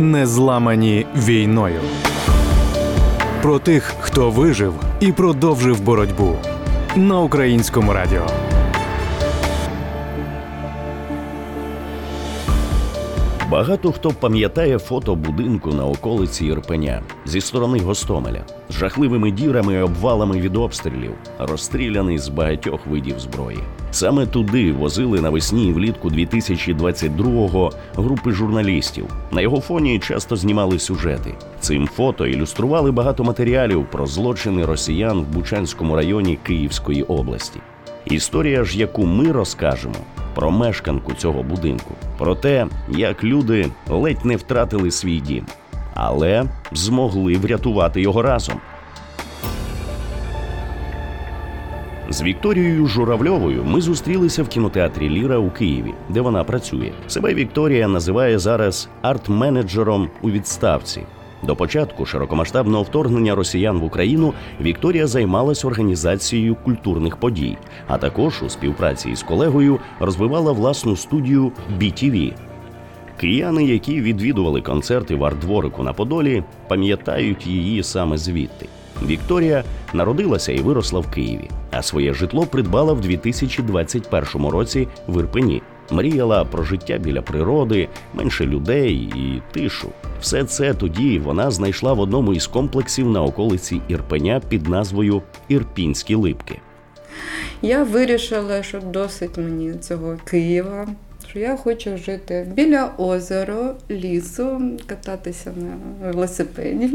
не зламані війною. Про тих, хто вижив і продовжив боротьбу на українському радіо. Багато хто пам'ятає фото будинку на околиці Ірпеня зі сторони Гостомеля жахливими дірами і обвалами від обстрілів, розстріляний з багатьох видів зброї. Саме туди возили навесні і влітку 2022-го групи журналістів. На його фоні часто знімали сюжети. Цим фото ілюстрували багато матеріалів про злочини росіян в Бучанському районі Київської області. Історія ж, яку ми розкажемо, про мешканку цього будинку, про те, як люди ледь не втратили свій дім, але змогли врятувати його разом. З Вікторією Журавльовою ми зустрілися в кінотеатрі Ліра у Києві, де вона працює. Себе Вікторія називає зараз арт-менеджером у відставці. До початку широкомасштабного вторгнення росіян в Україну Вікторія займалась організацією культурних подій, а також у співпраці із колегою розвивала власну студію BTV. Кияни, які відвідували концерти в арт-дворику на Подолі, пам'ятають її саме звідти. Вікторія народилася і виросла в Києві, а своє житло придбала в 2021 році в Ірпені. Мріяла про життя біля природи, менше людей і тишу. Все це тоді вона знайшла в одному із комплексів на околиці Ірпеня під назвою Ірпінські липки. Я вирішила, що досить мені цього Києва. Що я хочу жити біля озера, лісу, кататися на велосипеді.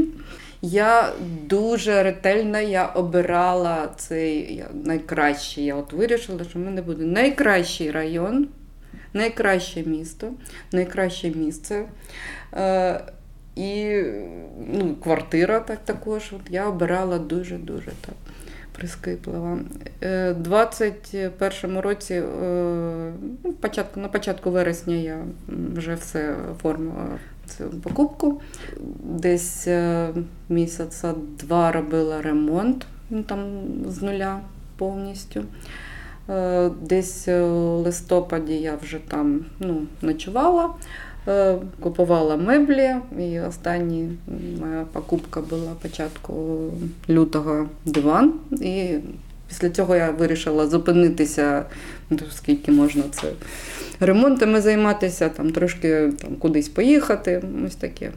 Я дуже ретельно я обирала цей я, найкращий. Я от вирішила, що в мене буде найкращий район, найкраще місто, найкраще місце. Е, і ну, квартира так також. От Я обирала дуже-дуже так прискіпливо. У 21 році, е, ну, початку, на початку вересня я вже все оформила цю покупку. Десь е, місяця два робила ремонт ну, там з нуля повністю. Е, десь у листопаді я вже там ну, ночувала. Е, купувала меблі, і остання моя покупка була початку лютого диван. І після цього я вирішила зупинитися, ну, скільки можна це ремонтами займатися, там трошки там, кудись поїхати. Ось таке.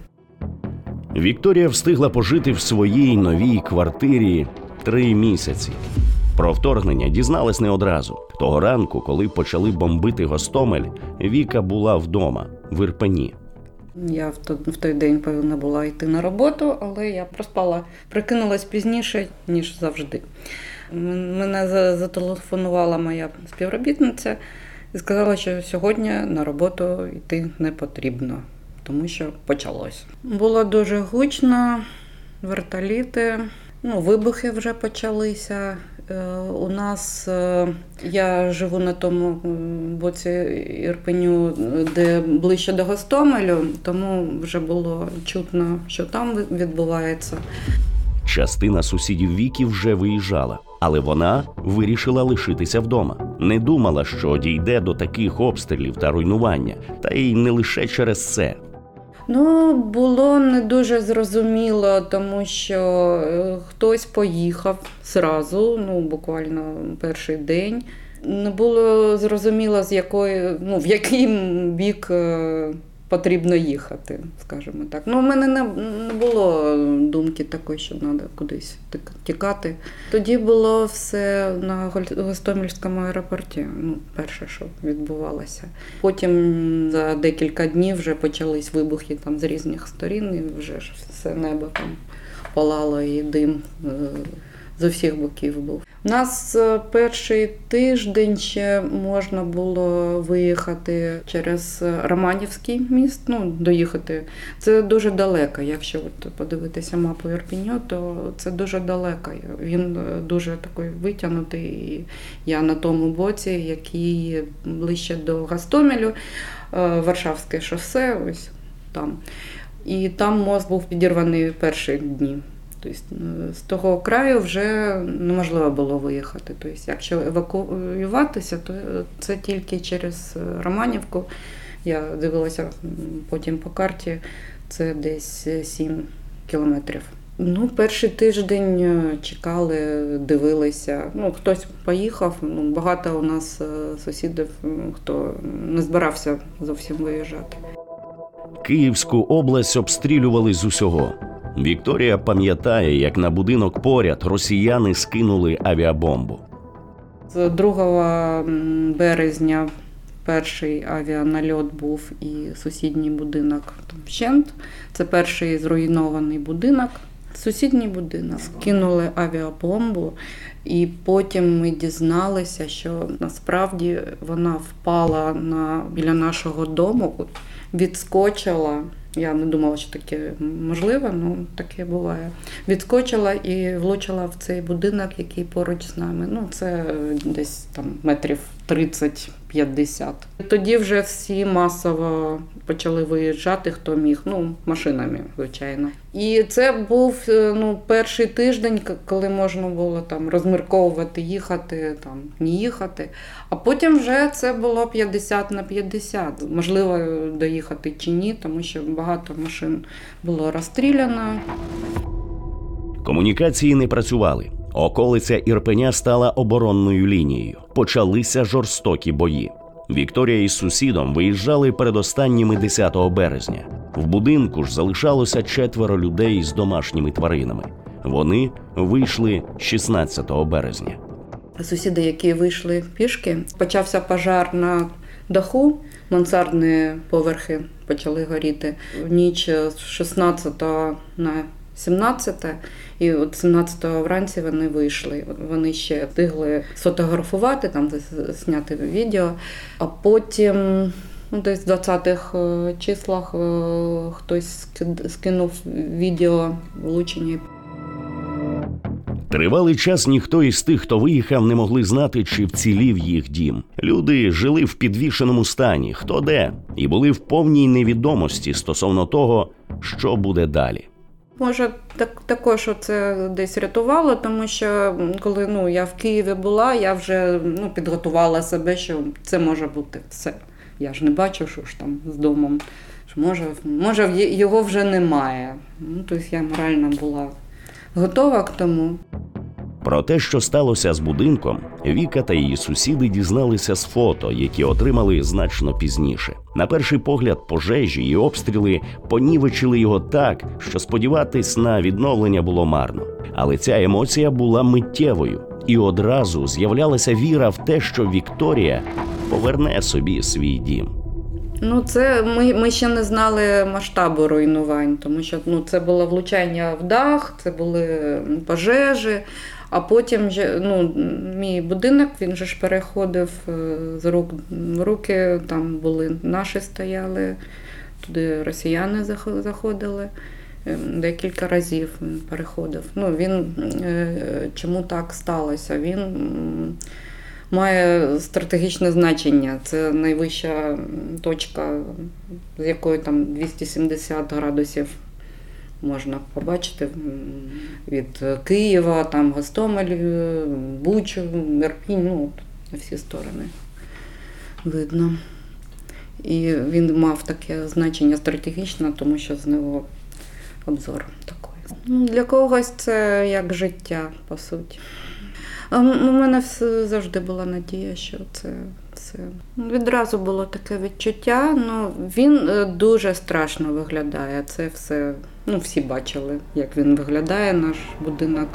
Вікторія встигла пожити в своїй новій квартирі три місяці. Про вторгнення дізналась не одразу. Того ранку, коли почали бомбити Гостомель, Віка була вдома в Ірпені. Я в той день повинна була йти на роботу, але я проспала, прикинулась пізніше, ніж завжди. Мене зателефонувала моя співробітниця і сказала, що сьогодні на роботу йти не потрібно, тому що почалось. Було дуже гучно, вертоліти, ну, вибухи вже почалися. Е, у нас е, я живу на тому боці Ірпеню, де ближче до Гостомелю, тому вже було чутно, що там відбувається. Частина сусідів Віки вже виїжджала, але вона вирішила лишитися вдома. Не думала, що дійде до таких обстрілів та руйнування, та й не лише через це. Ну, було не дуже зрозуміло, тому що е, хтось поїхав зразу, ну буквально перший день. Не було зрозуміло, з якої, ну, в який бік е, потрібно їхати, скажімо так. Ну, У мене не, не було думки такої, що треба кудись тікати. Тоді було все на Гостомельському аеропорті. Ну, перше, що відбувалося. Потім за декілька днів вже почались вибухи там з різних сторін, і вже ж все небо там палало і дим. Е, з усіх боків був. Нас е, перший тиждень ще можна було виїхати через Романівський міст, ну, доїхати. Це дуже далеко. Якщо от подивитися мапу Ірпіньо, то це дуже далеко. Він е, дуже такий витягнутий. Я на тому боці, який ближче до Гастомелю, е, Варшавське шосе, ось там. І там мост був підірваний перші дні. Тобто з того краю вже неможливо було виїхати. Тобто, якщо евакуюватися, то це тільки через Романівку Я дивилася потім по карті, це десь 7 кілометрів. Ну, перший тиждень е, чекали, дивилися. Ну, хтось поїхав. Ну, багато у нас е, сусідів, хто не збирався зовсім виїжджати. Київську область обстрілювали з усього. Вікторія пам'ятає, як на будинок поряд росіяни скинули авіабомбу. З 2 березня перший авіанальот був і сусідній будинок там вщент. Це перший зруйнований будинок. Сусідній будинок скинули авіабомбу, і потім ми дізналися, що насправді вона впала на біля нашого дому, відскочила. Я не думала, що таке можливе, ну таке буває. Відскочила і влучила в цей будинок, який поруч з нами. Ну, це десь там метрів 30-50. Тоді вже всі масово почали виїжджати, хто міг, ну, машинами, звичайно. І це був е, ну, перший тиждень, коли можна було там розмірковувати, їхати, там, не їхати. А потім вже це було 50 на 50. Можливо, доїхати чи ні, тому що багато машин було розстріляно. Комунікації не працювали. Околиця Ірпеня стала оборонною лінією. Почалися жорстокі бої. Вікторія із сусідом виїжджали передостанніми 10 березня. В будинку ж залишалося четверо людей з домашніми тваринами. Вони вийшли 16 березня. Сусіди, які вийшли пішки, почався пожар на даху, мансардні поверхи почали горіти. В ніч з 16 на 17, і от 17 вранці вони вийшли. Вони ще встигли сфотографувати, там зняти відео, а потім. Ну, десь в 20-х е, числах е, хтось скинув відео влучення Тривалий час ніхто із тих, хто виїхав, не могли знати, чи вцілів їх дім. Люди жили в підвішеному стані, хто де, і були в повній невідомості стосовно того, що буде далі. Може, так також це десь рятувало, тому що коли ну я в Києві була, я вже ну підготувала себе, що це може бути все. Я ж не бачу, що ж там з домом. Що може, може його вже немає. Ну, тобто я морально була готова к тому. Про те, що сталося з будинком, Віка та її сусіди дізналися з фото, які отримали значно пізніше. На перший погляд, пожежі і обстріли понівечили його так, що сподіватись на відновлення було марно. Але ця емоція була миттєвою, і одразу з'являлася віра в те, що Вікторія поверне собі свій дім. Ну, це ми, ми ще не знали масштабу руйнувань, тому що ну, це було влучання в дах, це були пожежі. А потім же, ну, мій будинок він же ж переходив е, з рук в руки. Там були наші стояли, туди росіяни зах- заходили. Е, Декілька разів він переходив. Ну, він е, чому так сталося? Він має стратегічне значення. Це найвища точка, з якої там 270 градусів можна побачити від Києва, там Гостомель, е, Бучу, Ірпінь, ну, на всі сторони видно. І він мав таке значення стратегічне, тому що з нього обзор такий. Ну, для когось це як життя, по суті. У мене завжди була надія, що це все. Відразу було таке відчуття. Ну, він е, дуже страшно виглядає. Це все. Ну, всі бачили, як він виглядає, наш будинок.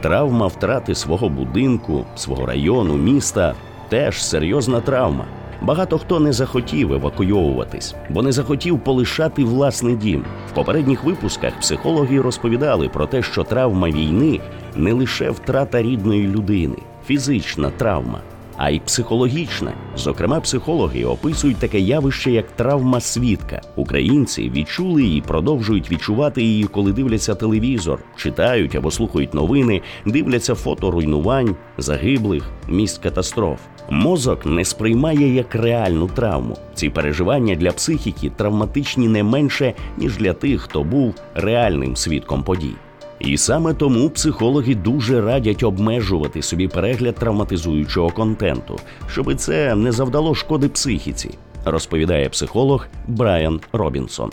Травма втрати свого будинку, свого району, міста теж серйозна травма. Багато хто не захотів евакуйовуватись, бо не захотів полишати власний дім. В попередніх випусках психологи розповідали про те, що травма війни не лише втрата рідної людини, фізична травма, а й психологічна. Зокрема, психологи описують таке явище, як травма свідка. Українці відчули і продовжують відчувати її, коли дивляться телевізор, читають або слухають новини, дивляться фото руйнувань, загиблих, місць катастроф. Мозок не сприймає як реальну травму. Ці переживання для психіки травматичні не менше, ніж для тих, хто був реальним свідком подій. І саме тому психологи дуже радять обмежувати собі перегляд травматизуючого контенту, щоби це не завдало шкоди психіці. розповідає психолог Брайан Робінсон.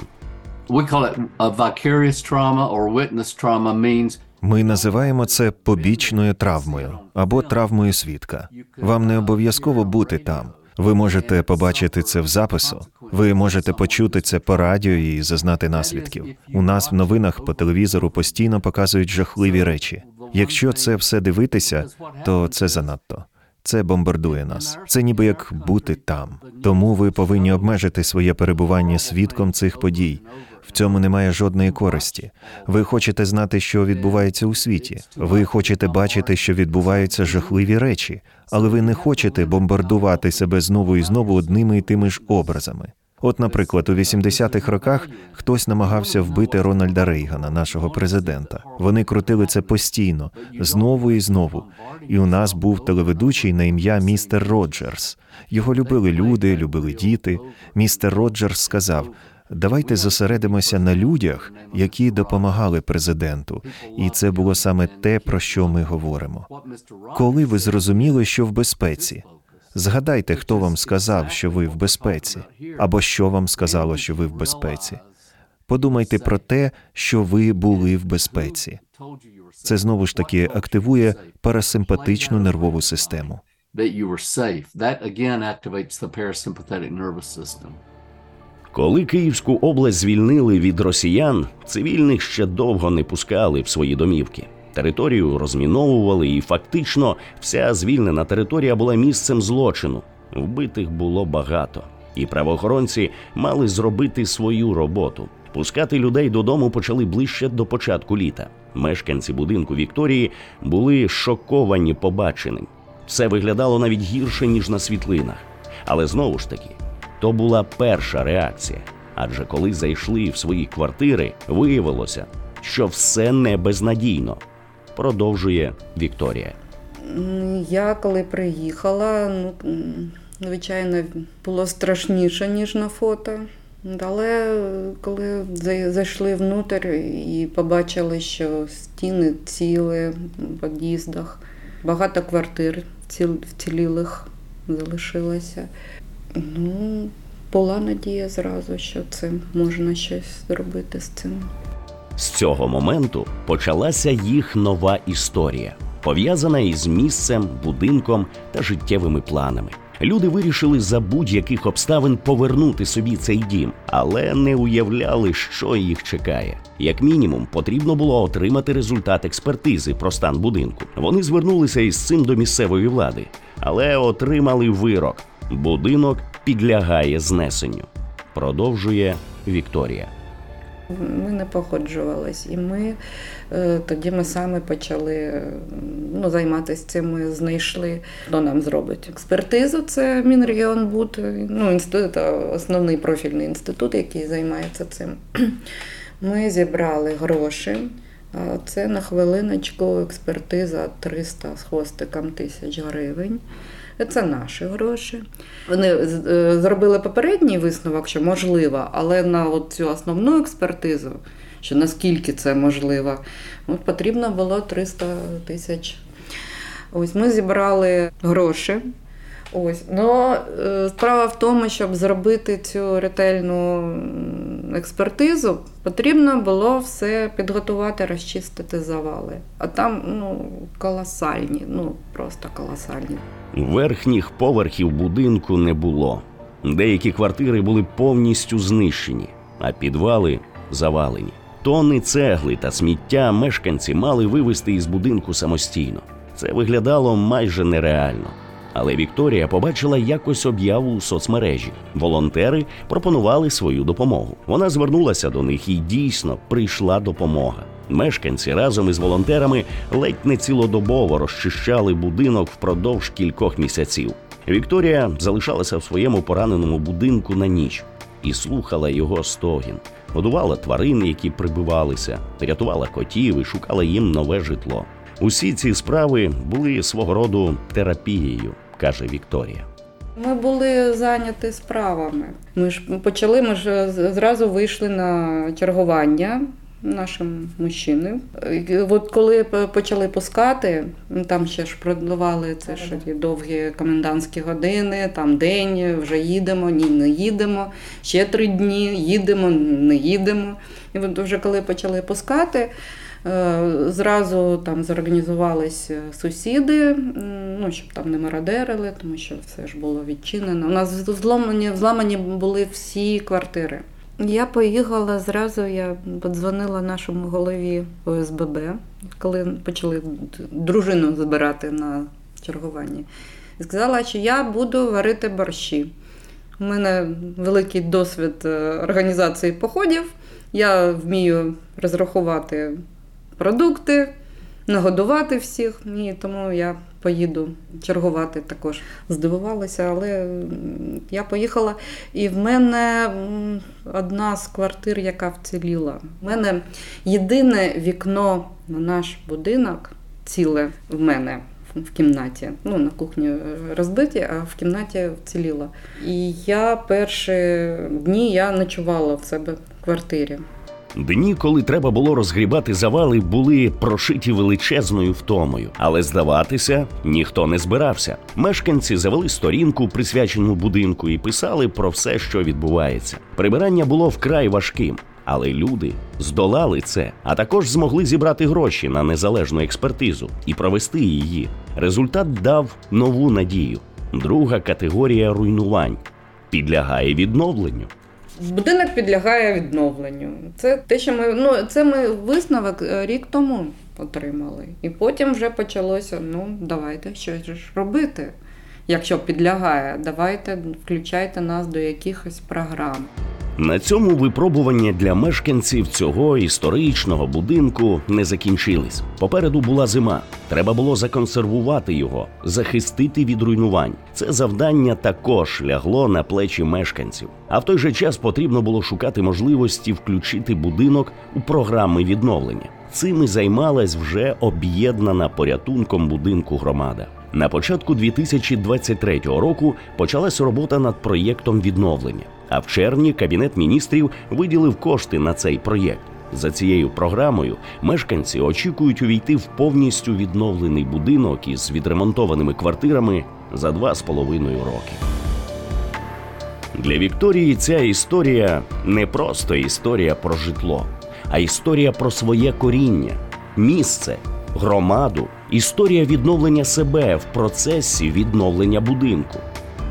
Ми називаємо це побічною травмою або травмою свідка. Вам не обов'язково бути там. Ви можете побачити це в запису. Ви можете почути це по радіо і зазнати наслідків. У нас в новинах по телевізору постійно показують жахливі речі. Якщо це все дивитися, то це занадто. Це бомбардує нас. Це ніби як бути там. Тому ви повинні обмежити своє перебування свідком цих подій. В цьому немає жодної користі. Ви хочете знати, що відбувається у світі. Ви хочете бачити, що відбуваються жахливі речі, але ви не хочете бомбардувати себе знову і знову одними і тими ж образами. От, наприклад, у 80-х роках хтось намагався вбити Рональда Рейгана, нашого президента. Вони крутили це постійно, знову і знову. І у нас був телеведучий на ім'я містер Роджерс. Його любили люди, любили діти. Містер Роджерс сказав: Давайте зосередимося на людях, які допомагали президенту, і це було саме те, про що ми говоримо. Коли ви зрозуміли, що в безпеці, згадайте, хто вам сказав, що ви в безпеці, або що вам сказало, що ви в безпеці. Подумайте про те, що ви були в безпеці. Це знову ж таки активує парасимпатичну нервову систему. Коли Київську область звільнили від росіян, цивільних ще довго не пускали в свої домівки. Територію розміновували, і фактично вся звільнена територія була місцем злочину. Вбитих було багато, і правоохоронці мали зробити свою роботу. Пускати людей додому почали ближче до початку літа. Мешканці будинку Вікторії були шоковані побаченим. Все виглядало навіть гірше ніж на світлинах. Але знову ж таки, то була перша реакція. Адже коли зайшли в свої квартири, виявилося, що все не безнадійно. Продовжує Вікторія. Я коли приїхала, ну, звичайно, було страшніше, ніж на фото. Але коли зайшли внутрь і побачили, що стіни цілі в під'їздах, багато квартир вцілілих залишилося. Ну, була надія зразу, що це можна щось зробити з цим. З цього моменту почалася їх нова історія, пов'язана із місцем, будинком та життєвими планами. Люди вирішили за будь-яких обставин повернути собі цей дім, але не уявляли, що їх чекає. Як мінімум, потрібно було отримати результат експертизи про стан будинку. Вони звернулися із цим до місцевої влади, але отримали вирок: будинок підлягає знесенню. Продовжує Вікторія. Ми не погоджувались, і ми е, тоді ми саме почали ну, займатися цим. Ми знайшли, хто нам зробить експертизу. Це Мінрегіонбуд, ну, інститут, основний профільний інститут, який займається цим. Ми зібрали гроші. Це на хвилиночку експертиза 300 з хвостиком тисяч гривень. Це наші гроші. Вони е, зробили попередній висновок, що можливо, але на цю основну експертизу, що наскільки це можливо, потрібно було 300 тисяч. Ось ми зібрали гроші. Ось, ну справа в тому, щоб зробити цю ретельну експертизу, потрібно було все підготувати, розчистити завали. А там ну, колосальні, ну просто колосальні. Верхніх поверхів будинку не було. Деякі квартири були повністю знищені, а підвали завалені. Тони цегли та сміття мешканці мали вивезти із будинку самостійно. Це виглядало майже нереально. Але Вікторія побачила якось об'яву у соцмережі. Волонтери пропонували свою допомогу. Вона звернулася до них і дійсно прийшла допомога. Мешканці разом із волонтерами ледь не цілодобово розчищали будинок впродовж кількох місяців. Вікторія залишалася в своєму пораненому будинку на ніч і слухала його стогін. Годувала тварин, які прибивалися, рятувала котів і шукала їм нове житло. Усі ці справи були свого роду терапією, каже Вікторія. Ми були зайняті справами. Ми ж почали, ми ж зразу вийшли на чергування. Нашим мужчини. І От коли почали пускати, там ще ж продавали це ж ті довгі комендантські години, там день, вже їдемо, ні, не їдемо, ще три дні, їдемо, не їдемо. І от вже коли почали пускати, е, зразу там зорганізувались сусіди, ну, щоб там не мародерили, тому що все ж було відчинено. У нас взломані, взламані були всі квартири. Я поїхала зразу, я подзвонила нашому голові ОСББ, коли почали дружину збирати на чергуванні. І сказала, що я буду варити борщі. У мене великий досвід е, організації походів. Я вмію розрахувати продукти, нагодувати всіх. І тому я поїду чергувати також. Здивувалася, але я поїхала, і в мене одна з квартир, яка вціліла. У мене єдине вікно на наш будинок ціле в мене. В кімнаті, ну на кухні е, розбиті, а в кімнаті вціліла. І я перші дні я ночувала в себе в квартирі. Дні, коли треба було розгрібати завали, були прошиті величезною втомою, але здаватися ніхто не збирався. Мешканці завели сторінку, присвячену будинку, і писали про все, що відбувається. Прибирання було вкрай важким. Але люди здолали це, а також змогли зібрати гроші на незалежну експертизу і провести її. Результат дав нову надію. Друга категорія руйнувань підлягає відновленню. Будинок підлягає відновленню. Це те, що ми ну це ми висновок е, рік тому отримали. І потім вже почалося: ну давайте щось ж робити. Якщо підлягає, давайте включайте нас до якихось програм. На цьому випробування для мешканців цього історичного будинку не закінчились. Попереду була зима. Треба було законсервувати його, захистити від руйнувань. Це завдання також лягло на плечі мешканців. А в той же час потрібно було шукати можливості включити будинок у програми відновлення. Цим і займалась вже об'єднана порятунком будинку громада. На початку 2023 року почалась робота над проєктом відновлення. А в червні кабінет міністрів виділив кошти на цей проєкт. За цією програмою мешканці очікують увійти в повністю відновлений будинок із відремонтованими квартирами за два з половиною роки. Для Вікторії ця історія не просто історія про житло, а історія про своє коріння, місце, громаду, історія відновлення себе в процесі відновлення будинку.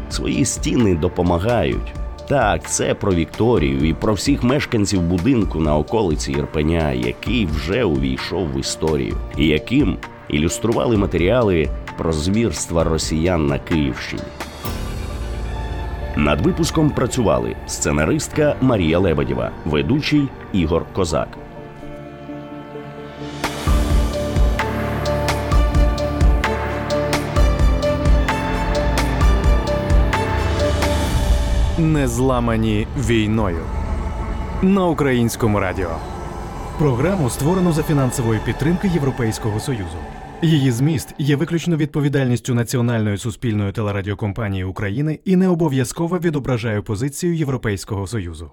Свої стіни допомагають. Так, це про Вікторію і про всіх мешканців будинку на околиці Ірпеня, який вже увійшов в історію, і яким ілюстрували матеріали про звірства росіян на Київщині. Над випуском працювали сценаристка Марія Лебедєва, ведучий Ігор Козак. Не зламані війною на українському радіо. Програму створено за фінансової підтримки Європейського союзу. Її зміст є виключно відповідальністю Національної суспільної телерадіокомпанії України і не обов'язково відображає позицію Європейського союзу.